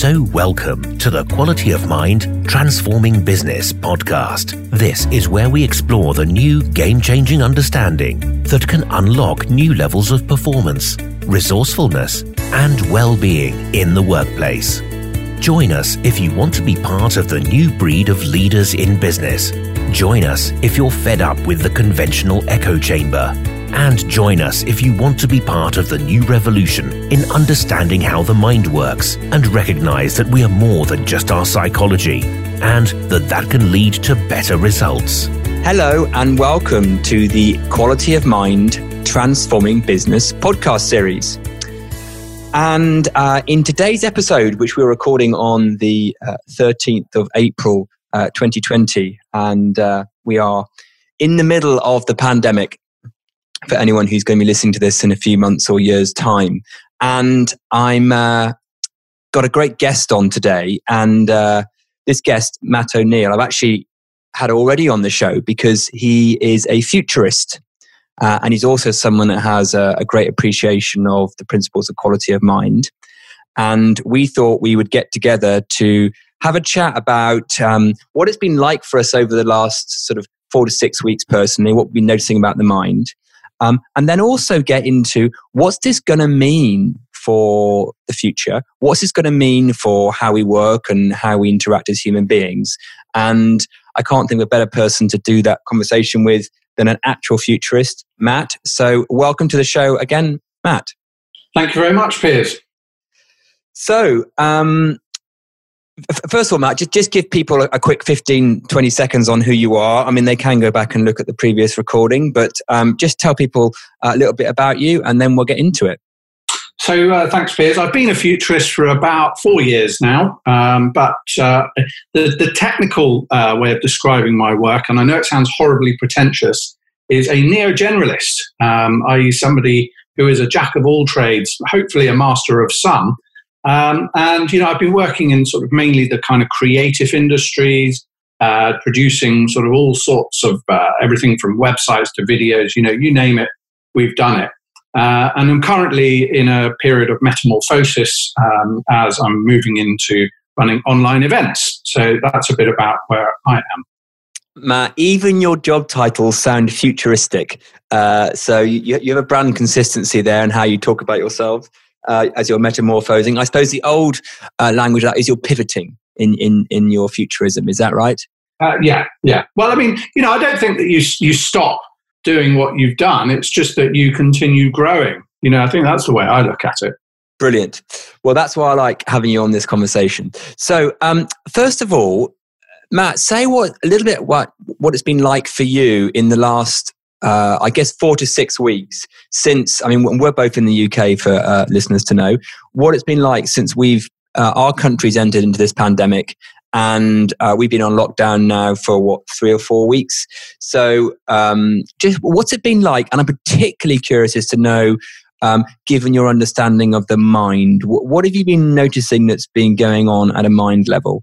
So, welcome to the Quality of Mind Transforming Business podcast. This is where we explore the new game changing understanding that can unlock new levels of performance, resourcefulness, and well being in the workplace. Join us if you want to be part of the new breed of leaders in business. Join us if you're fed up with the conventional echo chamber and join us if you want to be part of the new revolution in understanding how the mind works and recognize that we are more than just our psychology and that that can lead to better results. Hello, and welcome to the Quality of Mind Transforming Business podcast series. And uh, in today's episode, which we're recording on the uh, 13th of April uh, 2020, and uh, we are in the middle of the pandemic, for anyone who's going to be listening to this in a few months or years' time. And I'm uh, got a great guest on today, and uh, this guest, Matt O'Neill, I've actually had already on the show because he is a futurist. Uh, and he's also someone that has a, a, great appreciation of the principles of quality of mind. And we thought we would get together to have a chat about um, what it's been like for us over the last sort of four to six weeks personally, what we've been noticing about the mind, um, and then also get into what's this going to mean for the future? What's this going to mean for how we work and how we interact as human beings? And I can't think of a better person to do that conversation with than an actual futurist, Matt. So, welcome to the show again, Matt. Thank you very much, Piers. So, um, First of all, Matt, just, just give people a, quick 15, 20 seconds on who you are. I mean, they can go back and look at the previous recording, but um, just tell people a little bit about you and then we'll get into it. So, uh, thanks, Piers. I've been a futurist for about four years now, um, but uh, the, the technical uh, way of describing my work, and I know it sounds horribly pretentious, is a neo generalist, um, i.e., somebody who is a jack of all trades, hopefully a master of some, um, and, you know, I've been working in sort of mainly the kind of creative industries, uh, producing sort of all sorts of uh, everything from websites to videos, you know, you name it, we've done it. Uh, and I'm currently in a period of metamorphosis um, as I'm moving into running online events. So that's a bit about where I am. Matt, even your job titles sound futuristic. Uh, so you, you have a brand consistency there and how you talk about yourself uh, as you're metamorphosing. I suppose the old uh, language that is you're pivoting in, in, in your futurism. Is that right? Uh, yeah, yeah. Well, I mean, you know, I don't think that you you stop doing what you've done. It's just that you continue growing. You know, I think that's the way I look at it. Brilliant. Well, that's why I like having you on this conversation. So, um, first of all, Matt, say what a little bit what what it's been like for you in the last uh, I guess, four to six weeks since, I mean, we're both in the UK for uh, listeners to know, what it's been like since we've, uh, our country's entered into this pandemic and uh, we've been on lockdown now for what, three or four weeks. So, um, just what's it been like? And I'm particularly curious as to know, um, given your understanding of the mind, what have you been noticing that's been going on at a mind level?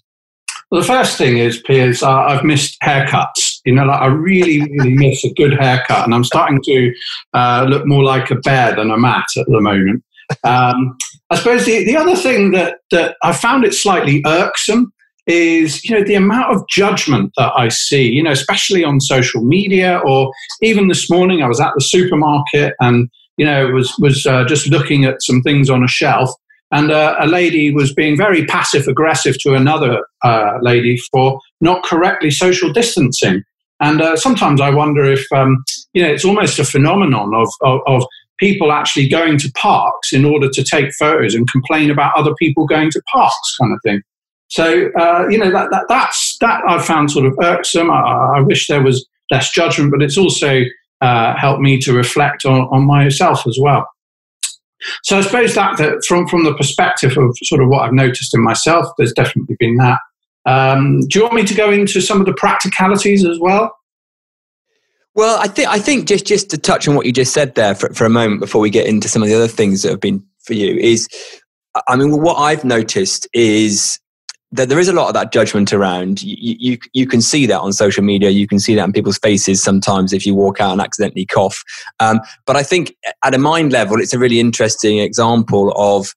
Well, the first thing is, Piers, I've missed haircuts. You know, like I really, really miss a good haircut, and I'm starting to uh, look more like a bear than a mat at the moment. Um, I suppose the, the other thing that, that I found it slightly irksome is you know the amount of judgment that I see, you know, especially on social media or even this morning I was at the supermarket and you know was was uh, just looking at some things on a shelf and uh, a lady was being very passive aggressive to another uh, lady for not correctly social distancing. And uh, sometimes I wonder if um, you know it's almost a phenomenon of, of, of people actually going to parks in order to take photos and complain about other people going to parks, kind of thing. So uh, you know that, that that's that I found sort of irksome. I, I wish there was less judgment, but it's also uh, helped me to reflect on, on myself as well. So I suppose that, that from from the perspective of sort of what I've noticed in myself, there's definitely been that. Um, do you want me to go into some of the practicalities as well? Well, I think I think just just to touch on what you just said there for, for a moment before we get into some of the other things that have been for you is, I mean, what I've noticed is that there is a lot of that judgment around. You, you, you can see that on social media. You can see that in people's faces sometimes if you walk out and accidentally cough. Um, but I think at a mind level, it's a really interesting example of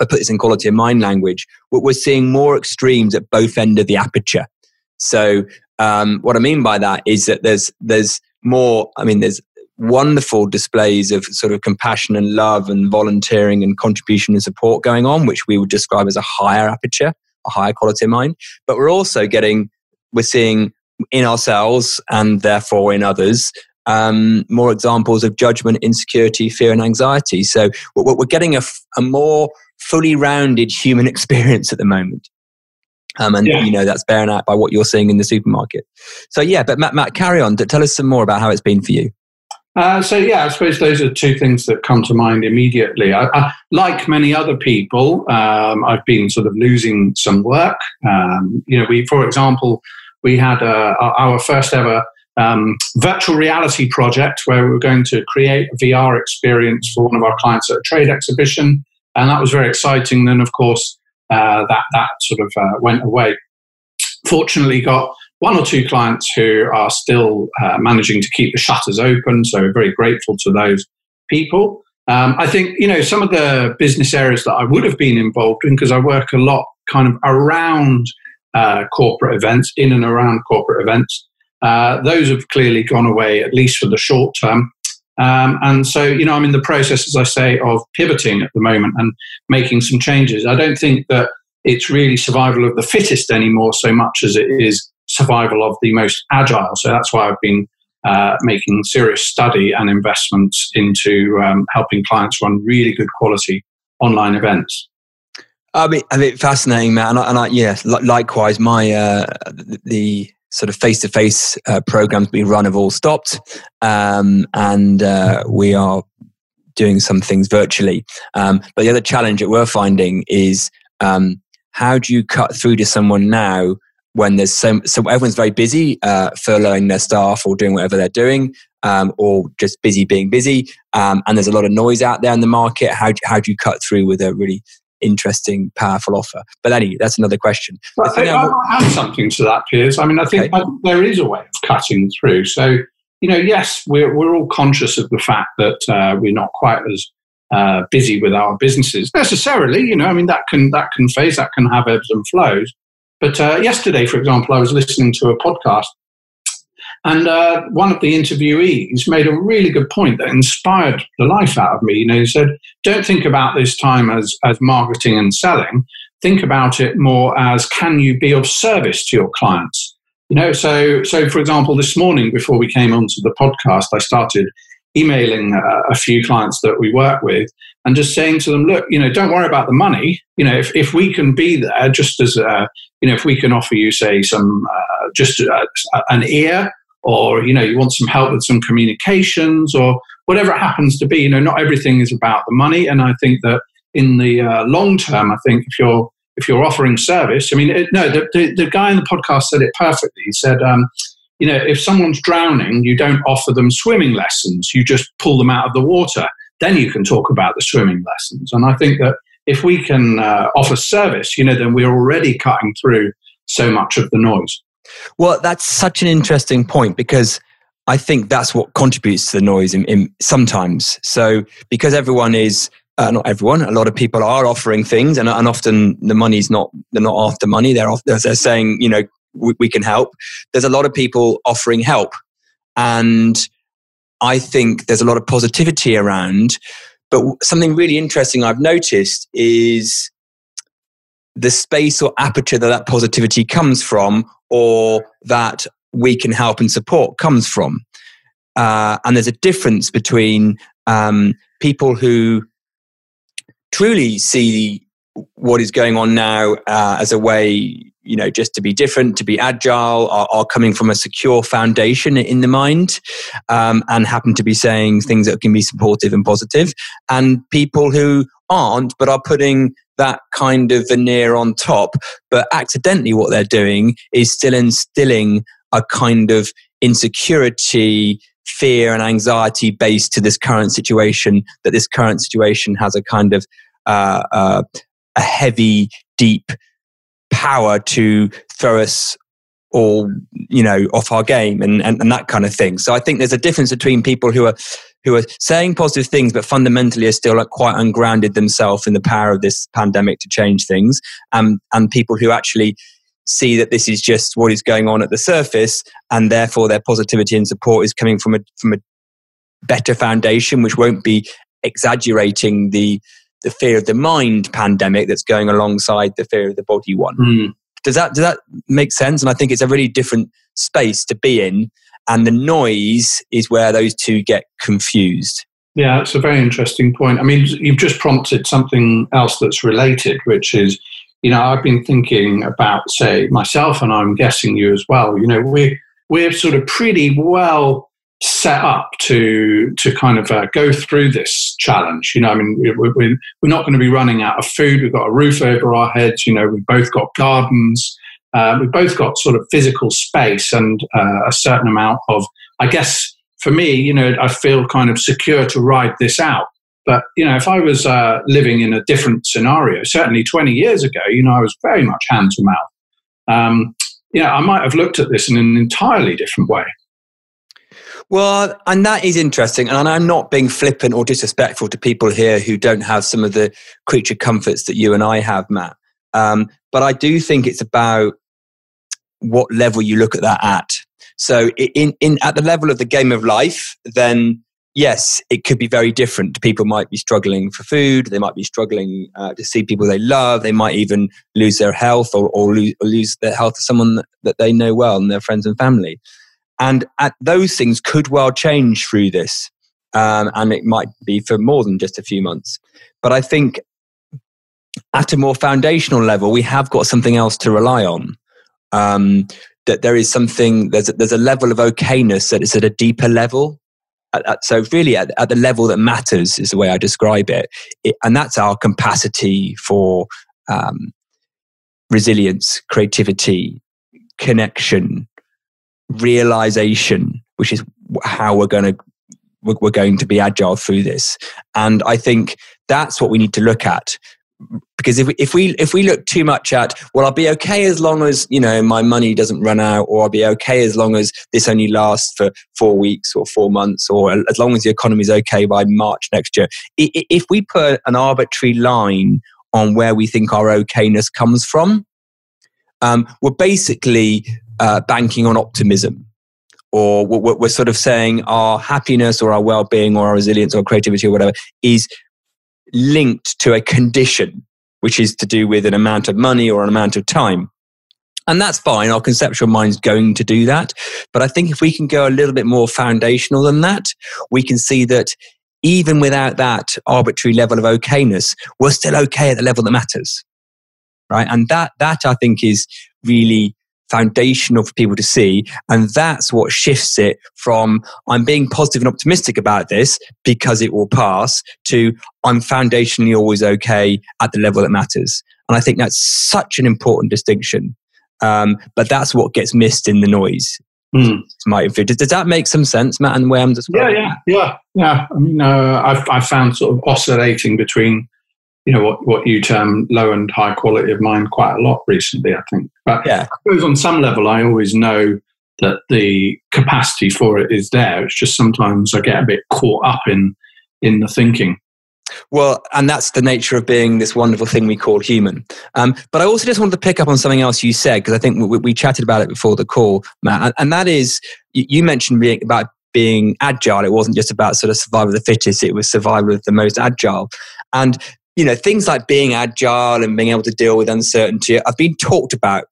I put this in quality of mind language, we're seeing more extremes at both end of the aperture. So um, what I mean by that is that there's there's more. I mean, there's wonderful displays of sort of compassion and love and volunteering and contribution and support going on, which we would describe as a higher aperture, a higher quality of mind. But we're also getting, we're seeing in ourselves and therefore in others um, more examples of judgment, insecurity, fear, and anxiety. So we're, getting a, a more fully rounded human experience at the moment. Um, and yeah. you know that's bearing out by what you're seeing in the supermarket. So yeah, but Matt, Matt, carry on. Tell us some more about how it's been for you. Uh, so yeah, I suppose those are two things that come to mind immediately. I, I, like many other people, um, I've been sort of losing some work. Um, you know, we, for example, we had uh, our first ever um, virtual reality project where we were going to create a VR experience for one of our clients at a trade exhibition, and that was very exciting. Then, of course, uh, that that sort of uh, went away. Fortunately, got one or two clients who are still uh, managing to keep the shutters open. So very grateful to those people. Um, I think you know some of the business areas that I would have been involved in because I work a lot kind of around uh, corporate events, in and around corporate events. Uh, those have clearly gone away at least for the short term. Um, and so, you know, I'm in the process, as I say, of pivoting at the moment and making some changes. I don't think that it's really survival of the fittest anymore so much as it is survival of the most agile. So that's why I've been uh, making serious study and investments into um, helping clients run really good quality online events. I mean, I mean, fascinating, man. And I, and I likewise, my uh, the sort of face-to-face uh, programs we run have all stopped, um, and uh, we are doing some things virtually. Um, but the other challenge that we're finding is um, how do you cut through to someone now when there's so, so everyone's very busy uh, furloughing their staff or doing whatever they're doing um, or just busy being busy um, and there's a lot of noise out there in the market how, how do you cut through with a really interesting powerful offer. But anyway that's another question. Well, I, I, will add something to that piers. I mean i think, okay. I there is a way of cutting through. So you know yes we're, we're all conscious of the fact that uh, we're not quite as uh, busy with our businesses necessarily. You know i mean that can that can phase that can have ebbs and flows. But uh, yesterday, for example, I was listening to a podcast, and uh, one of the interviewees made a really good point that inspired the life out of me. You know, he said, "Don't think about this time as as marketing and selling. Think about it more as can you be of service to your clients." You know, so so for example, this morning before we came onto the podcast, I started emailing uh, a few clients that we work with and just saying to them, look, you know, don't worry about the money. You know, if, if we can be there just as, a, you know, if we can offer you, say, some, uh, just uh, an ear or, you know, you want some help with some communications or whatever it happens to be, you know, not everything is about the money. And I think that in the uh, long term, I think if you're, if you're offering service, I mean, it, no, the, the, the, guy in the podcast said it perfectly. He said, um, you know, if someone's drowning, you don't offer them swimming lessons. You just pull them out of the water. Then you can talk about the swimming lessons. And I think that if we can uh, offer service, you know, then we're already cutting through so much of the noise. Well, that's such an interesting point because I think that's what contributes to the noise in, in sometimes. So because everyone is uh, not everyone, a lot of people are offering things, and, and often the money's not they're not after money. They're off, they're saying, you know, we, we can help. There's a lot of people offering help, and I think there's a lot of positivity around. But something really interesting I've noticed is the space or aperture that that positivity comes from, or that we can help and support comes from. Uh, and there's a difference between um, people who truly see what is going on now uh, as a way you know, just to be different, to be agile, are, are coming from a secure foundation in the mind, um, and happen to be saying things that can be supportive and positive, and people who aren't, but are putting that kind of veneer on top. But accidentally, what they're doing is still instilling a kind of insecurity, fear, and anxiety based to this current situation. That this current situation has a kind of uh, uh, a heavy, deep power to throw us all, you know, off our game and, and, and that kind of thing. So I think there's a difference between people who are who are saying positive things, but fundamentally are still like quite ungrounded themselves in the power of this pandemic to change things, um, and people who actually see that this is just what is going on at the surface, and therefore their positivity and support is coming from a from a better foundation, which won't be exaggerating the the fear of the mind pandemic that's going alongside the fear of the body one. Mm. Does that does that make sense? And I think it's a really different space to be in, and the noise is where those two get confused. Yeah, that's a very interesting point. I mean, you've just prompted something else that's related, which is, you know, I've been thinking about, say, myself, and I'm guessing you as well. You know, we're we're sort of pretty well set up to to kind of uh, go through this challenge. You know, I mean, we're, we're not going to be running out of food. We've got a roof over our heads. You know, we've both got gardens. Uh, we've both got sort of physical space and uh, a certain amount of, I guess, for me, you know, I feel kind of secure to ride this out. But you know, if I was uh, living in a different scenario, certainly 20 years ago, you know, I was very much hand to mouth. Um, yeah, I might have looked at this in an entirely different way. Well, and that is interesting. And I'm not being flippant or disrespectful to people here who don't have some of the creature comforts that you and I have, Matt. Um, but I do think it's about what level you look at that at. So, in, in at the level of the game of life, then yes, it could be very different. People might be struggling for food. They might be struggling uh, to see people they love. They might even lose their health or, or, lose, or lose their health to someone that, they know well and their friends and family. And at those things could well change through this. Um, and it might be for more than just a few months. But I think at a more foundational level, we have got something else to rely on. Um, that there is something, there's a, there's a level of okayness that is at a deeper level. At, at, so, really, at, at, the level that matters is the way I describe it. it and that's our capacity for um, resilience, creativity, connection, realization, which is how we're going to we're going to be agile through this. And I think that's what we need to look at. Because if we, if we if we look too much at well, I'll be okay as long as you know my money doesn't run out, or I'll be okay as long as this only lasts for four weeks or four months, or as long as the economy is okay by March next year. If we put an arbitrary line on where we think our okayness comes from, um, we're basically uh, banking on optimism or we're, sort of saying our happiness or our well-being or our resilience or creativity or whatever is linked to a condition which is to do with an amount of money or an amount of time. And that's fine. Our conceptual mind's going to do that. But i think if we can go a little bit more foundational than that we can see that even without that arbitrary level of okayness we're still okay at the level that matters. Right? And that that i think is really foundational for people to see. And that's what shifts it from I'm being positive and optimistic about this because it will pass to I'm foundationally always okay at the level that matters. And I think that's such an important distinction. Um, but that's what gets missed in the noise. Mm. Does, does that make some sense, Matt, and where I'm describing? Yeah, yeah, yeah, yeah. I mean, uh, I've, I've found sort of oscillating between you know what, what you term low and high quality of mind quite a lot recently i think but yeah. i suppose on some level i always know that the capacity for it is there it's just sometimes i get a bit caught up in in the thinking well, and that's the nature of being this wonderful thing we call human. Um, but I also just wanted to pick up on something else you said because I think we, we, chatted about it before the call, Matt, and, and that is you mentioned being, about being agile. It wasn't just about sort of survival of the fittest; it was survival of the most agile. And you know, things like being agile and being able to deal with uncertainty have been talked about,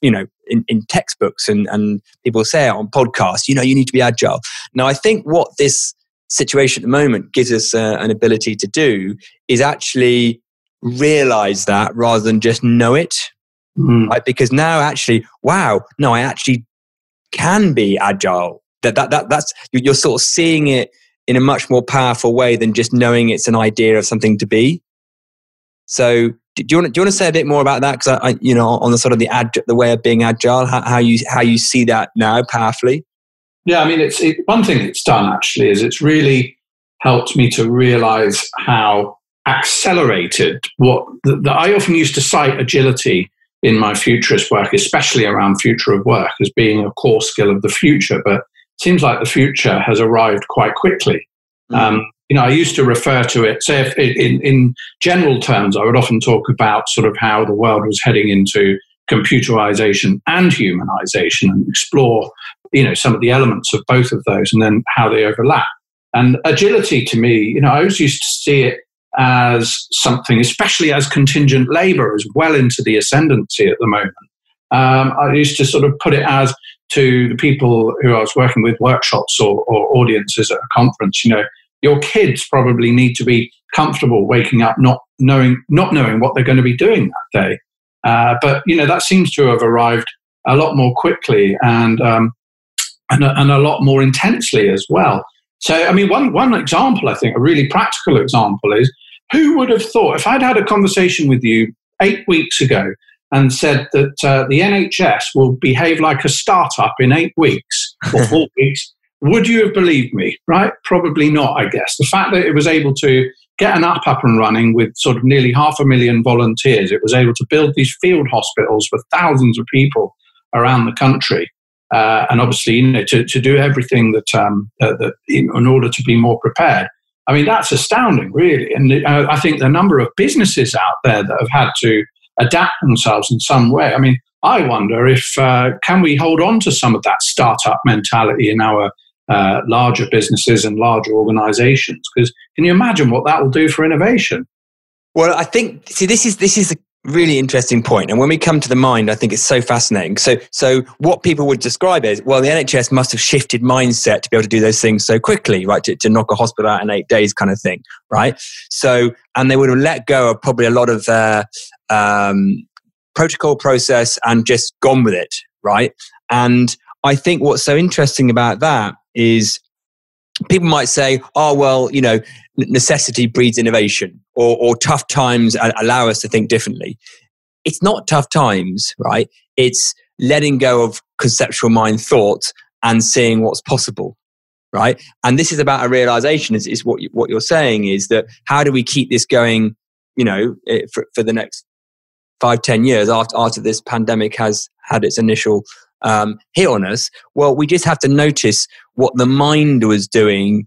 you know, in, in textbooks and, and people say on podcasts, you know, you need to be agile. Now, I think what this situation at the moment gives us uh, an ability to do is actually realize that rather than just know it. Mm. Right? Because now actually, wow, no, I actually can be agile. That, that, that, that's, you're sort of seeing it in a much more powerful way than just knowing it's an idea of something to be. So do you want to, do you want to say a bit more about that? Because I, you know, on the sort of the ad, the way of being agile, how, how, you how you see that now powerfully. Yeah, I mean, it's it, one thing it's done actually is it's really helped me to realize how accelerated what I often used to cite agility in my futurist work, especially around future of work, as being a core skill of the future. But it seems like the future has arrived quite quickly. Mm. Um, you know, I used to refer to it, say, in, in general terms, I would often talk about sort of how the world was heading into computerization and humanization and explore, you know, some of the elements of both of those and then how they overlap. And agility to me, you know, I always used to see it as something, especially as contingent labor is well into the ascendancy at the moment. Um, I used to sort of put it as to the people who I was working with, workshops or, or audiences at a conference, you know, your kids probably need to be comfortable waking up not knowing not knowing what they're going to be doing that day. Uh, but you know that seems to have arrived a lot more quickly and um, and, and a lot more intensely as well. So I mean, one one example I think a really practical example is who would have thought if I'd had a conversation with you eight weeks ago and said that uh, the NHS will behave like a startup in eight weeks or four weeks would you have believed me? Right? Probably not, I guess. The fact that it was able to get an app up and running with sort of nearly half a million volunteers, it was able to build these field hospitals for thousands of people around the country. Uh, and obviously, you know, to, to do everything that, um, uh, that in, in, order to be more prepared. I mean, that's astounding, really. And uh, I think the number of businesses out there that have had to adapt themselves in some way. I mean, I wonder if uh, can we hold on to some of that startup mentality in our uh, larger businesses and larger organizations. Because can you imagine what that will do for innovation? Well, I think see this is this is a really interesting point. and when we come to the mind, I think it's so fascinating. So, so what people would describe is well, the NHS must have shifted mindset to be able to do those things so quickly, right? To, to knock a hospital out in eight days, kind of thing, right? So, and they would have let go of probably a lot of their um, protocol process and just gone with it, right? And I think what's so interesting about that is people might say, oh, well, you know, necessity breeds innovation or, or tough times allow us to think differently. It's not tough times, right? It's letting go of conceptual mind thought and seeing what's possible right and this is about a realization is, is what, you, what you're saying is that how do we keep this going you know eh, for, for the next five ten years after, after this pandemic has had its initial um, hit on us. Well, we just have to notice what the mind was doing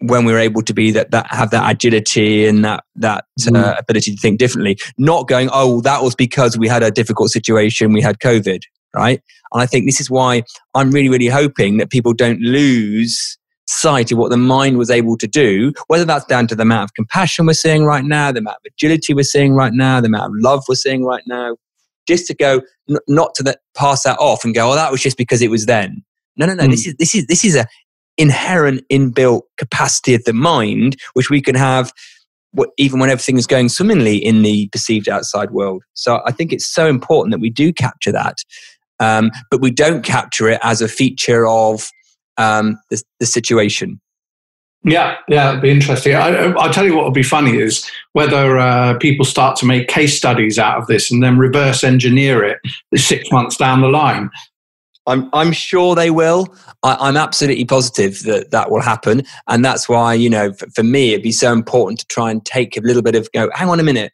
when we were able to be that, that have that agility and that that uh, mm. ability to think differently. Not going, oh, that was because we had a difficult situation, we had COVID, right? And I think this is why I'm really, really hoping that people don't lose sight of what the mind was able to do, whether that's down to the amount of compassion we're seeing right now, the amount of agility we're seeing right now, the amount of love we're seeing right now, just to go n- not to pass that off and go, oh, that was just because it was then. No, no, no. Mm. This is this is this is a inherent inbuilt capacity of the mind, which we can have what, even when everything is going swimmingly in the perceived outside world. So I think it's so important that we do capture that, um, but we don't capture it as a feature of um, the, the situation. Yeah, yeah, it'd be interesting. I, will tell you what would be funny is whether uh, people start to make case studies out of this and then reverse engineer it six months down the line. I'm, I'm sure they will. I, am absolutely positive that that will happen. And that's why, you know, for, for, me, it'd be so important to try and take a little bit of, go, hang on a minute.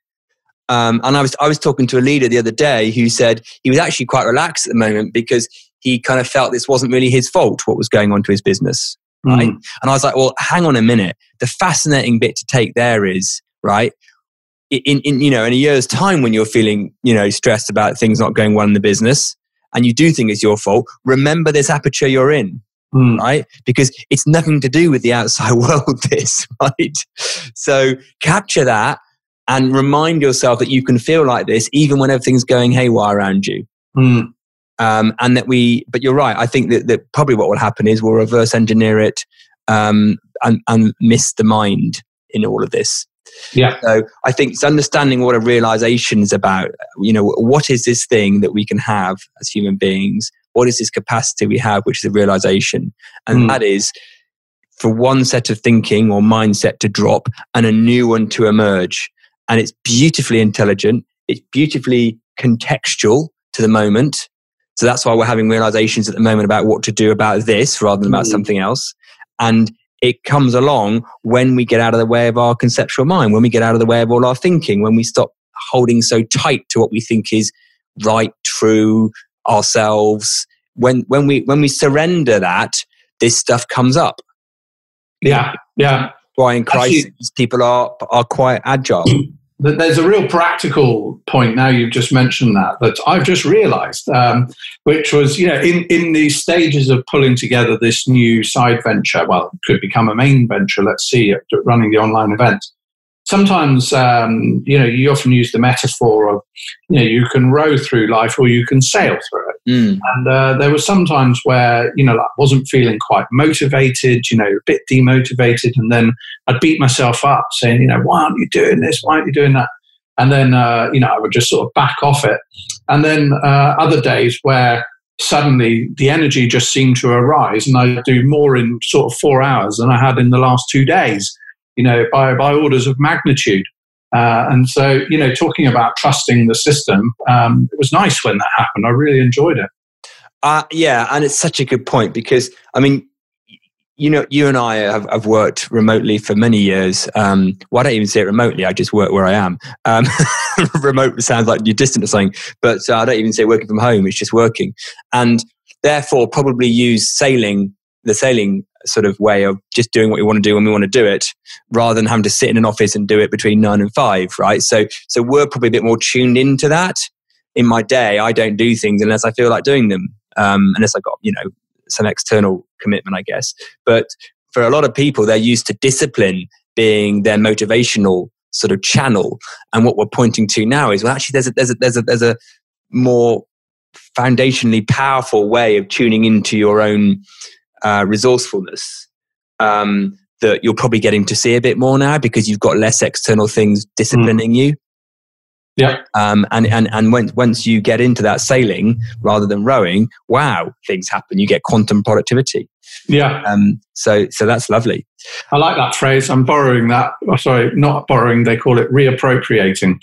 Um, and I was, I was talking to a leader the other day who said he was actually quite relaxed at the moment because he kind of felt this wasn't really his fault, what was going on to his business right? Mm. And I was like, well, hang on a minute. The fascinating bit to take there is, right? In, in, you know, in a year's time when you're feeling, you know, stressed about things not going well in the business and you do think it's your fault, remember this aperture you're in. Mm. Right? Because it's nothing to do with the outside world, this, right? So capture that and remind yourself that you can feel like this even when everything's going haywire around you. Mm. Um, and that we, but you're right. I think that, that probably what will happen is we'll reverse engineer it um, and, and miss the mind in all of this. Yeah. So I think it's understanding what a realization is about. You know, what is this thing that we can have as human beings? What is this capacity we have, which is a realization? And mm. that is for one set of thinking or mindset to drop and a new one to emerge. And it's beautifully intelligent. It's beautifully contextual to the moment. So that's why we're having realizations at the moment about what to do about this rather than about mm. something else. And it comes along when we get out of the way of our conceptual mind, when we get out of the way of all our thinking, when we stop holding so tight to what we think is right, true, ourselves. When when we when we surrender that, this stuff comes up. Yeah, yeah. Why in crisis Actually, people are are quite agile. There's a real practical point now you've just mentioned that that I've just realised, um, which was you know in in the stages of pulling together this new side venture. Well, it could become a main venture. Let's see, running the online event sometimes um, you know you often use the metaphor of you know you can row through life or you can sail through it. Mm. and uh, there were some times where you know I wasn't feeling quite motivated you know a bit demotivated and then I'd beat myself up saying you know why aren't you doing this? Why aren't you doing that? And then uh, you know I would just sort of back off it. And then uh, other days where suddenly the energy just seemed to arise and I'd do more in sort of four hours than I had in the last two days you know, by, by orders of magnitude. Uh, and so, you know, talking about trusting the system, um, it was nice when that happened. I really enjoyed it. Uh, yeah, and it's such a good point because, I mean, you know, you and I have, have worked remotely for many years. Um, well, I don't even say it remotely. I just work where I am. Um, remote sounds like you're distant or something, but uh, I don't even say working from home. It's just working. And therefore, probably use sailing, the sailing sort of way of just doing what we want to do when we want to do it rather than having to sit in an office and do it between nine and five right? So so we're probably a bit more tuned into that. In my day i don't do things unless i feel like doing them um, unless i got you know some external commitment i guess. But for a lot of people they're used to discipline being their motivational sort of channel. And what we're pointing to now is well actually there's a there's a there's a, there's a more foundationally powerful way of tuning into your own uh, resourcefulness um, that you're probably getting to see a bit more now because you've got less external things disciplining mm. you. Yeah. Um, and and and when, once you get into that sailing rather than rowing, wow, things happen. You get quantum productivity. Yeah. Um, so so that's lovely. I like that phrase. I'm borrowing that. Oh, sorry, not borrowing. They call it reappropriating.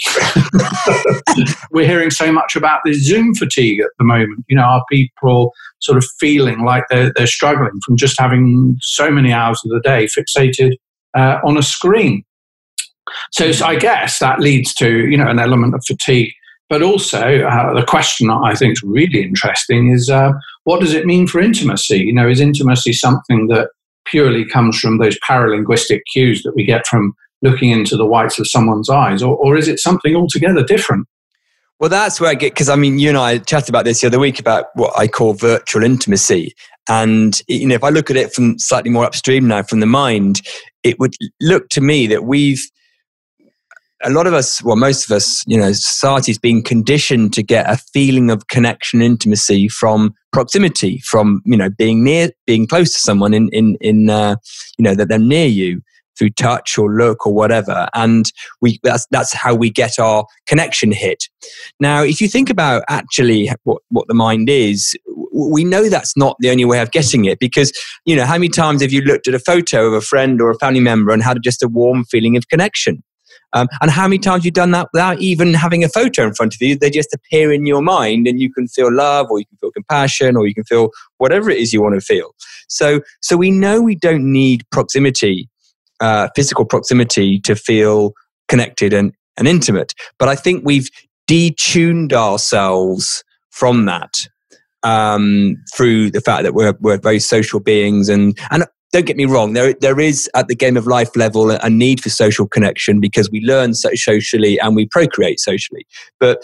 We're hearing so much about this Zoom fatigue at the moment. You know, are people sort of feeling like they're, they're struggling from just having so many hours of the day fixated uh, on a screen? So, so I guess that leads to you know an element of fatigue. But also, uh, the question I think is really interesting is uh, what does it mean for intimacy? You know, is intimacy something that purely comes from those paralinguistic cues that we get from looking into the whites of someone's eyes, or, or is it something altogether different? Well, that's where I get because I mean, you and I chatted about this the other week about what I call virtual intimacy, and you know, if I look at it from slightly more upstream now, from the mind, it would look to me that we've a lot of us, well, most of us, you know, society's been conditioned to get a feeling of connection, intimacy from proximity, from you know being near, being close to someone in in in uh, you know that they're near you through touch or look or whatever, and we that's that's how we get our connection hit. Now, if you think about actually what what the mind is, we know that's not the only way of getting it because you know how many times have you looked at a photo of a friend or a family member and had just a warm feeling of connection um, and how many times you've done that without even having a photo in front of you? They just appear in your mind and you can feel love or you can feel compassion or you can feel whatever it is you want to feel. So, so we know we don't need proximity, uh, physical proximity to feel connected and, and intimate. But I think we've detuned ourselves from that um, through the fact that we're, we're very social beings and, and don't get me wrong, there, there is at the game of life level a need for social connection because we learn so socially and we procreate socially. But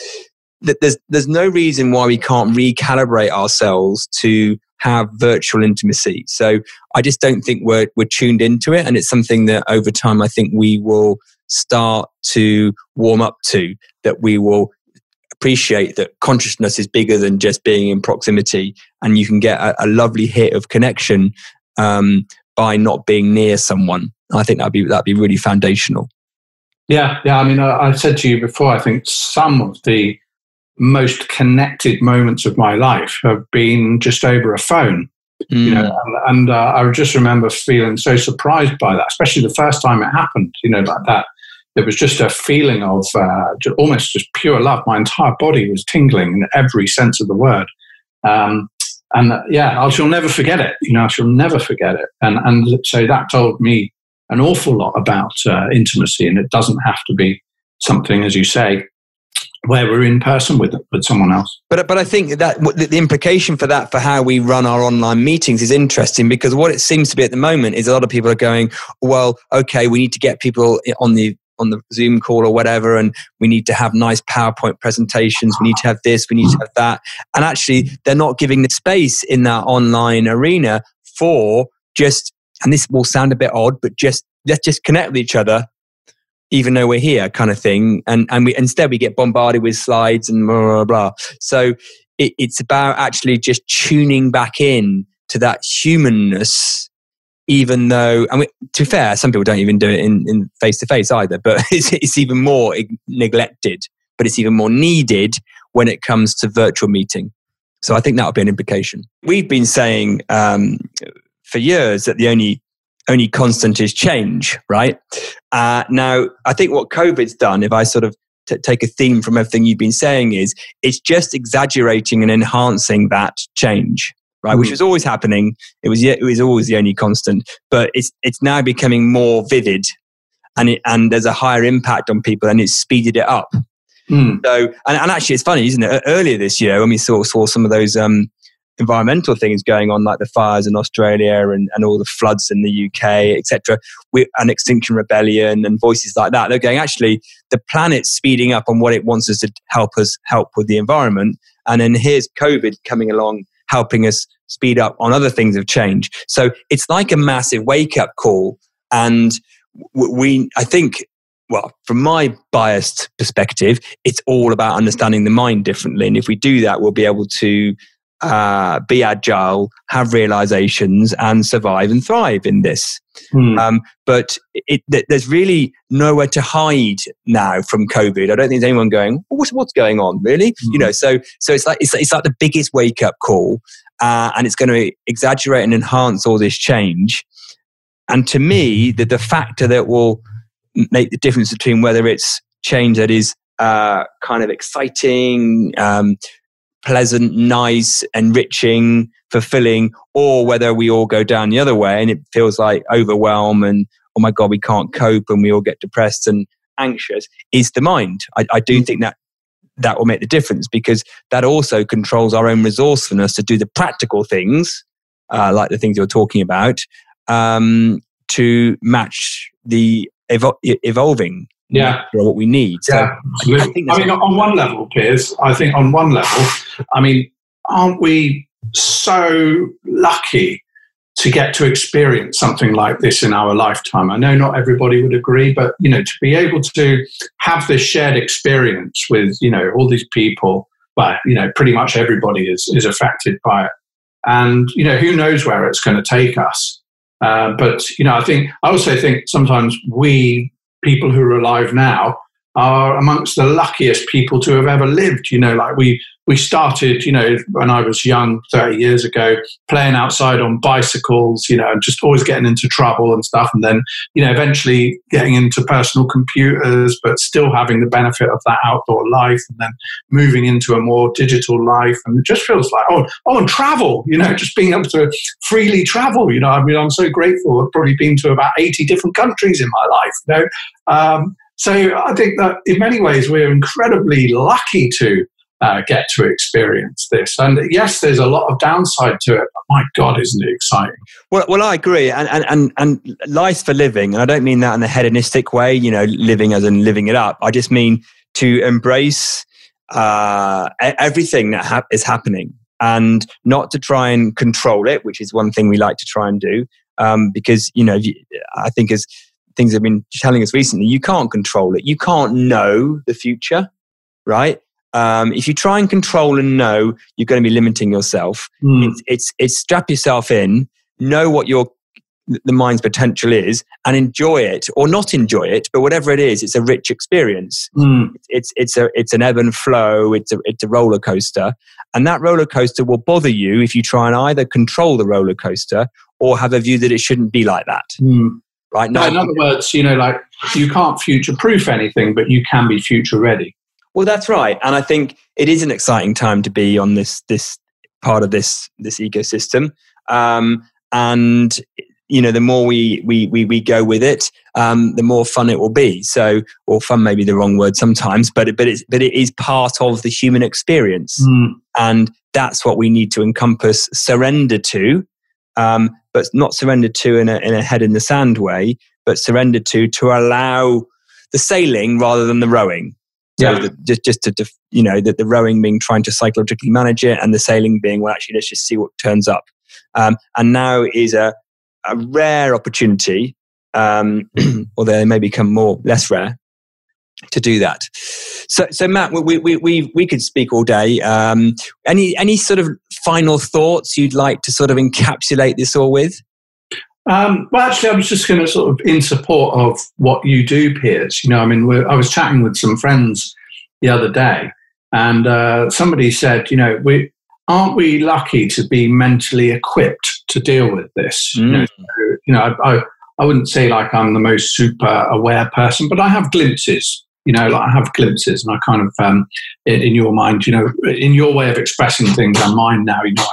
there's, there's no reason why we can't recalibrate ourselves to have virtual intimacy. So I just don't think we're, we're tuned into it. And it's something that over time I think we will start to warm up to, that we will appreciate that consciousness is bigger than just being in proximity and you can get a, a lovely hit of connection um, by not being near someone. I think that'd be that'd be really foundational. Yeah, yeah. I mean, I, I said to you before. I think some of the most connected moments of my life have been just over a phone. Mm. You know, hmm. and, and uh, I just remember feeling so surprised by that, especially the first time it happened. You know, like that. There was just a feeling of uh, just almost just pure love. My entire body was tingling in every sense of the word. Um, and uh, yeah, I shall never forget it. You know, I shall never forget it. And and so that told me an awful lot about uh, intimacy, and it doesn't have to be something, as you say, where we're in person with with someone else. But but I think that the implication for that for how we run our online meetings is interesting because what it seems to be at the moment is a lot of people are going, well, okay, we need to get people on the on the Zoom call or whatever, and we need to have nice PowerPoint presentations. We need to have this, we need to have that, and actually, they're not giving the space in that online arena for just. And this will sound a bit odd, but just let's just connect with each other even though we're here kind of thing and and we instead we get bombarded with slides and blah blah blah so it, it's about actually just tuning back in to that humanness even though and mean, to be fair some people don't even do it in face to face either but it's, it's even more neglected but it's even more needed when it comes to virtual meeting. So i think that'll be an implication. We've been saying um, for years that the only only constant is change, right? Uh, now, I think what COVID's done, if I sort of t- take a theme from everything you've been saying, is it's just exaggerating and enhancing that change, right? Mm. Which was always happening. It was it was always the only constant, but it's it's now becoming more vivid, and it, and there's a higher impact on people, and it's speeded it up. Mm. So, and, and, actually, it's funny, isn't it? Earlier this year, when we saw saw some of those um, environmental things going on, like the fires in Australia and, and all the floods in the UK, etc., and Extinction Rebellion and voices like that. They're going, actually, the planet's speeding up on what it wants us to help us help with the environment. And then here's COVID coming along, helping us speed up on other things of change. So it's like a massive wake up call. And we, I think, well, from my biased perspective, it's all about understanding the mind differently. And if we do that, we'll be able to uh, be agile, have realizations, and survive and thrive in this. Hmm. Um, but it, there's really nowhere to hide now from COVID. I don't think there's anyone going, what's, what's going on, really? Hmm. You know, so so it's like it's, it's like the biggest wake up call, uh, and it's going to exaggerate and enhance all this change. And to me, the, the factor that will make the difference between whether it's change that is uh, kind of exciting, um, pleasant, nice, enriching, fulfilling, or whether we all go down the other way and it feels like overwhelm and, oh my God, we can't cope and we all get depressed and anxious, is the mind. I, I do mm. think that that will make the difference because that also controls our own resourcefulness to do the practical things, uh, like the things you're talking about, um, to match the evo- evolving yeah. what we need. Yeah, so I, I, I mean on one level piers i think on one level i mean aren't we so lucky to get to experience something like this in our lifetime? I know not everybody would agree but you know to be able to have this shared experience with you know all these people well you know pretty much everybody is is affected by it. And you know who knows where it's going to take us. Uh, but you know i think i also think sometimes we people who are alive now are amongst the luckiest people to have ever lived. You know, like we we started, you know, when I was young, 30 years ago, playing outside on bicycles, you know, and just always getting into trouble and stuff. And then, you know, eventually getting into personal computers, but still having the benefit of that outdoor life and then moving into a more digital life. And it just feels like, oh, oh, and travel, you know, just being able to freely travel. You know, I mean, I'm so grateful. I've probably been to about 80 different countries in my life, you know. Um, so I think that in many ways we're incredibly lucky to uh, get to experience this. And yes, there's a lot of downside to it, but my God, isn't it exciting? Well, well, I agree. And, and, and, and life's for living. And I don't mean that in a hedonistic way, you know, living as in living it up. I just mean to embrace uh, everything that ha- is happening and not to try and control it, which is one thing we like to try and do. Um, because, you know, I think as things have been telling us recently, you can't control it. You can't know the future, right? Um, if you try and control and know, you're going to be limiting yourself. Mm. It's, it's, it's strap yourself in, know what your the mind's potential is, and enjoy it or not enjoy it. But whatever it is, it's a rich experience. Mm. It's it's a it's an ebb and flow. It's a it's a roller coaster, and that roller coaster will bother you if you try and either control the roller coaster or have a view that it shouldn't be like that. Mm right? No, in other words, you know, like you can't future proof anything, but you can be future ready. Well, that's right, and I think it is an exciting time to be on this this part of this this ecosystem. Um, and you know, the more we we we, we go with it, um, the more fun it will be. So, or fun may be the wrong word sometimes, but but it's but it is part of the human experience, mm. and that's what we need to encompass surrender to, um, but not surrender to in a in a head in the sand way, but surrender to to allow the sailing rather than the rowing. So yeah. the, just just to you know that the rowing being trying to psychologically manage it, and the sailing being well, actually let's just see what turns up. Um, and now is a a rare opportunity, um, although they may become more less rare, to do that. So, so Matt, we we we we could speak all day. Um, any any sort of final thoughts you'd like to sort of encapsulate this all with? Um, well, actually, I was just going to sort of in support of what you do, Piers. You know, I mean, I was chatting with some friends the other day, and uh, somebody said, you know, we aren't we lucky to be mentally equipped to deal with this? Mm. You know, so, you know I, I, I, wouldn't say like I'm the most super aware person, but I have glimpses. You know, like I have glimpses, and I kind of, um, in, in, your mind, you know, in your way of expressing things and mine now, you know,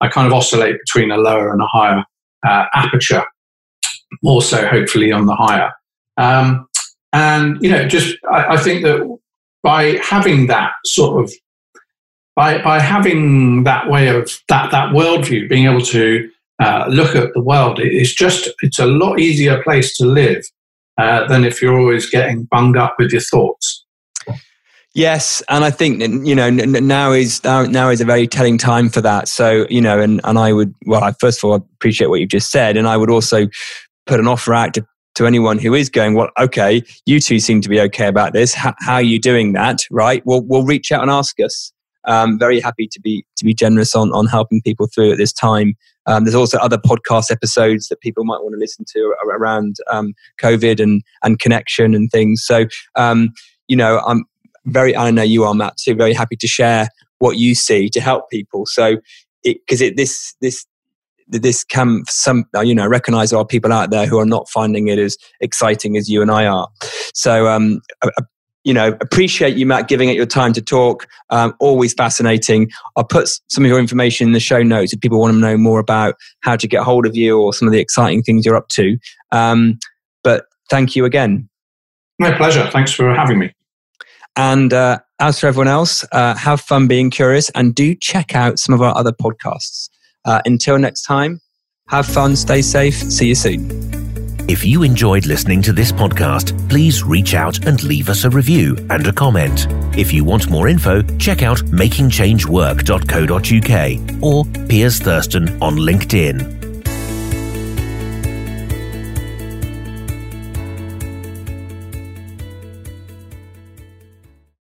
I, I kind of oscillate between a lower and a higher uh, aperture, more so, hopefully, on the higher. Um, and you know, just I, I think that by having that sort of by by having that way of that that worldview, being able to uh, look at the world, it's just it's a lot easier place to live uh, than if you're always getting bunged up with your thoughts. Yes, and I think you know now is now, now is a very telling time for that. So you know, and and I would well, I first of all appreciate what you've just said, and I would also put an offer out to to anyone who is going, well, okay, you two seem to be okay about this. How, how are you doing that? Right? Well, we'll reach out and ask us um, very happy to be to be generous on on helping people through at this time. Um, there's also other podcast episodes that people might want to listen to around um, COVID and and connection and things. So um, you know, I'm very. I know you are, Matt, too. Very happy to share what you see to help people. So it because it, this this this can some you know recognize there are people out there who are not finding it as exciting as you and I are. So um, you know, appreciate you, Matt, giving it your time to talk. Um, always fascinating. I'll put some of your information in the show notes if people want to know more about how to get hold of you or some of the exciting things you're up to. Um, but thank you again. My pleasure. Thanks for having me. And uh, as for everyone else, uh, have fun being curious and do check out some of our other podcasts. Uh, until next time, have fun, stay safe, see you soon. If you enjoyed listening to this podcast, please reach out and leave us a review and a comment. If you want more info, check out makingchangework.co.uk or Piers Thurston on LinkedIn.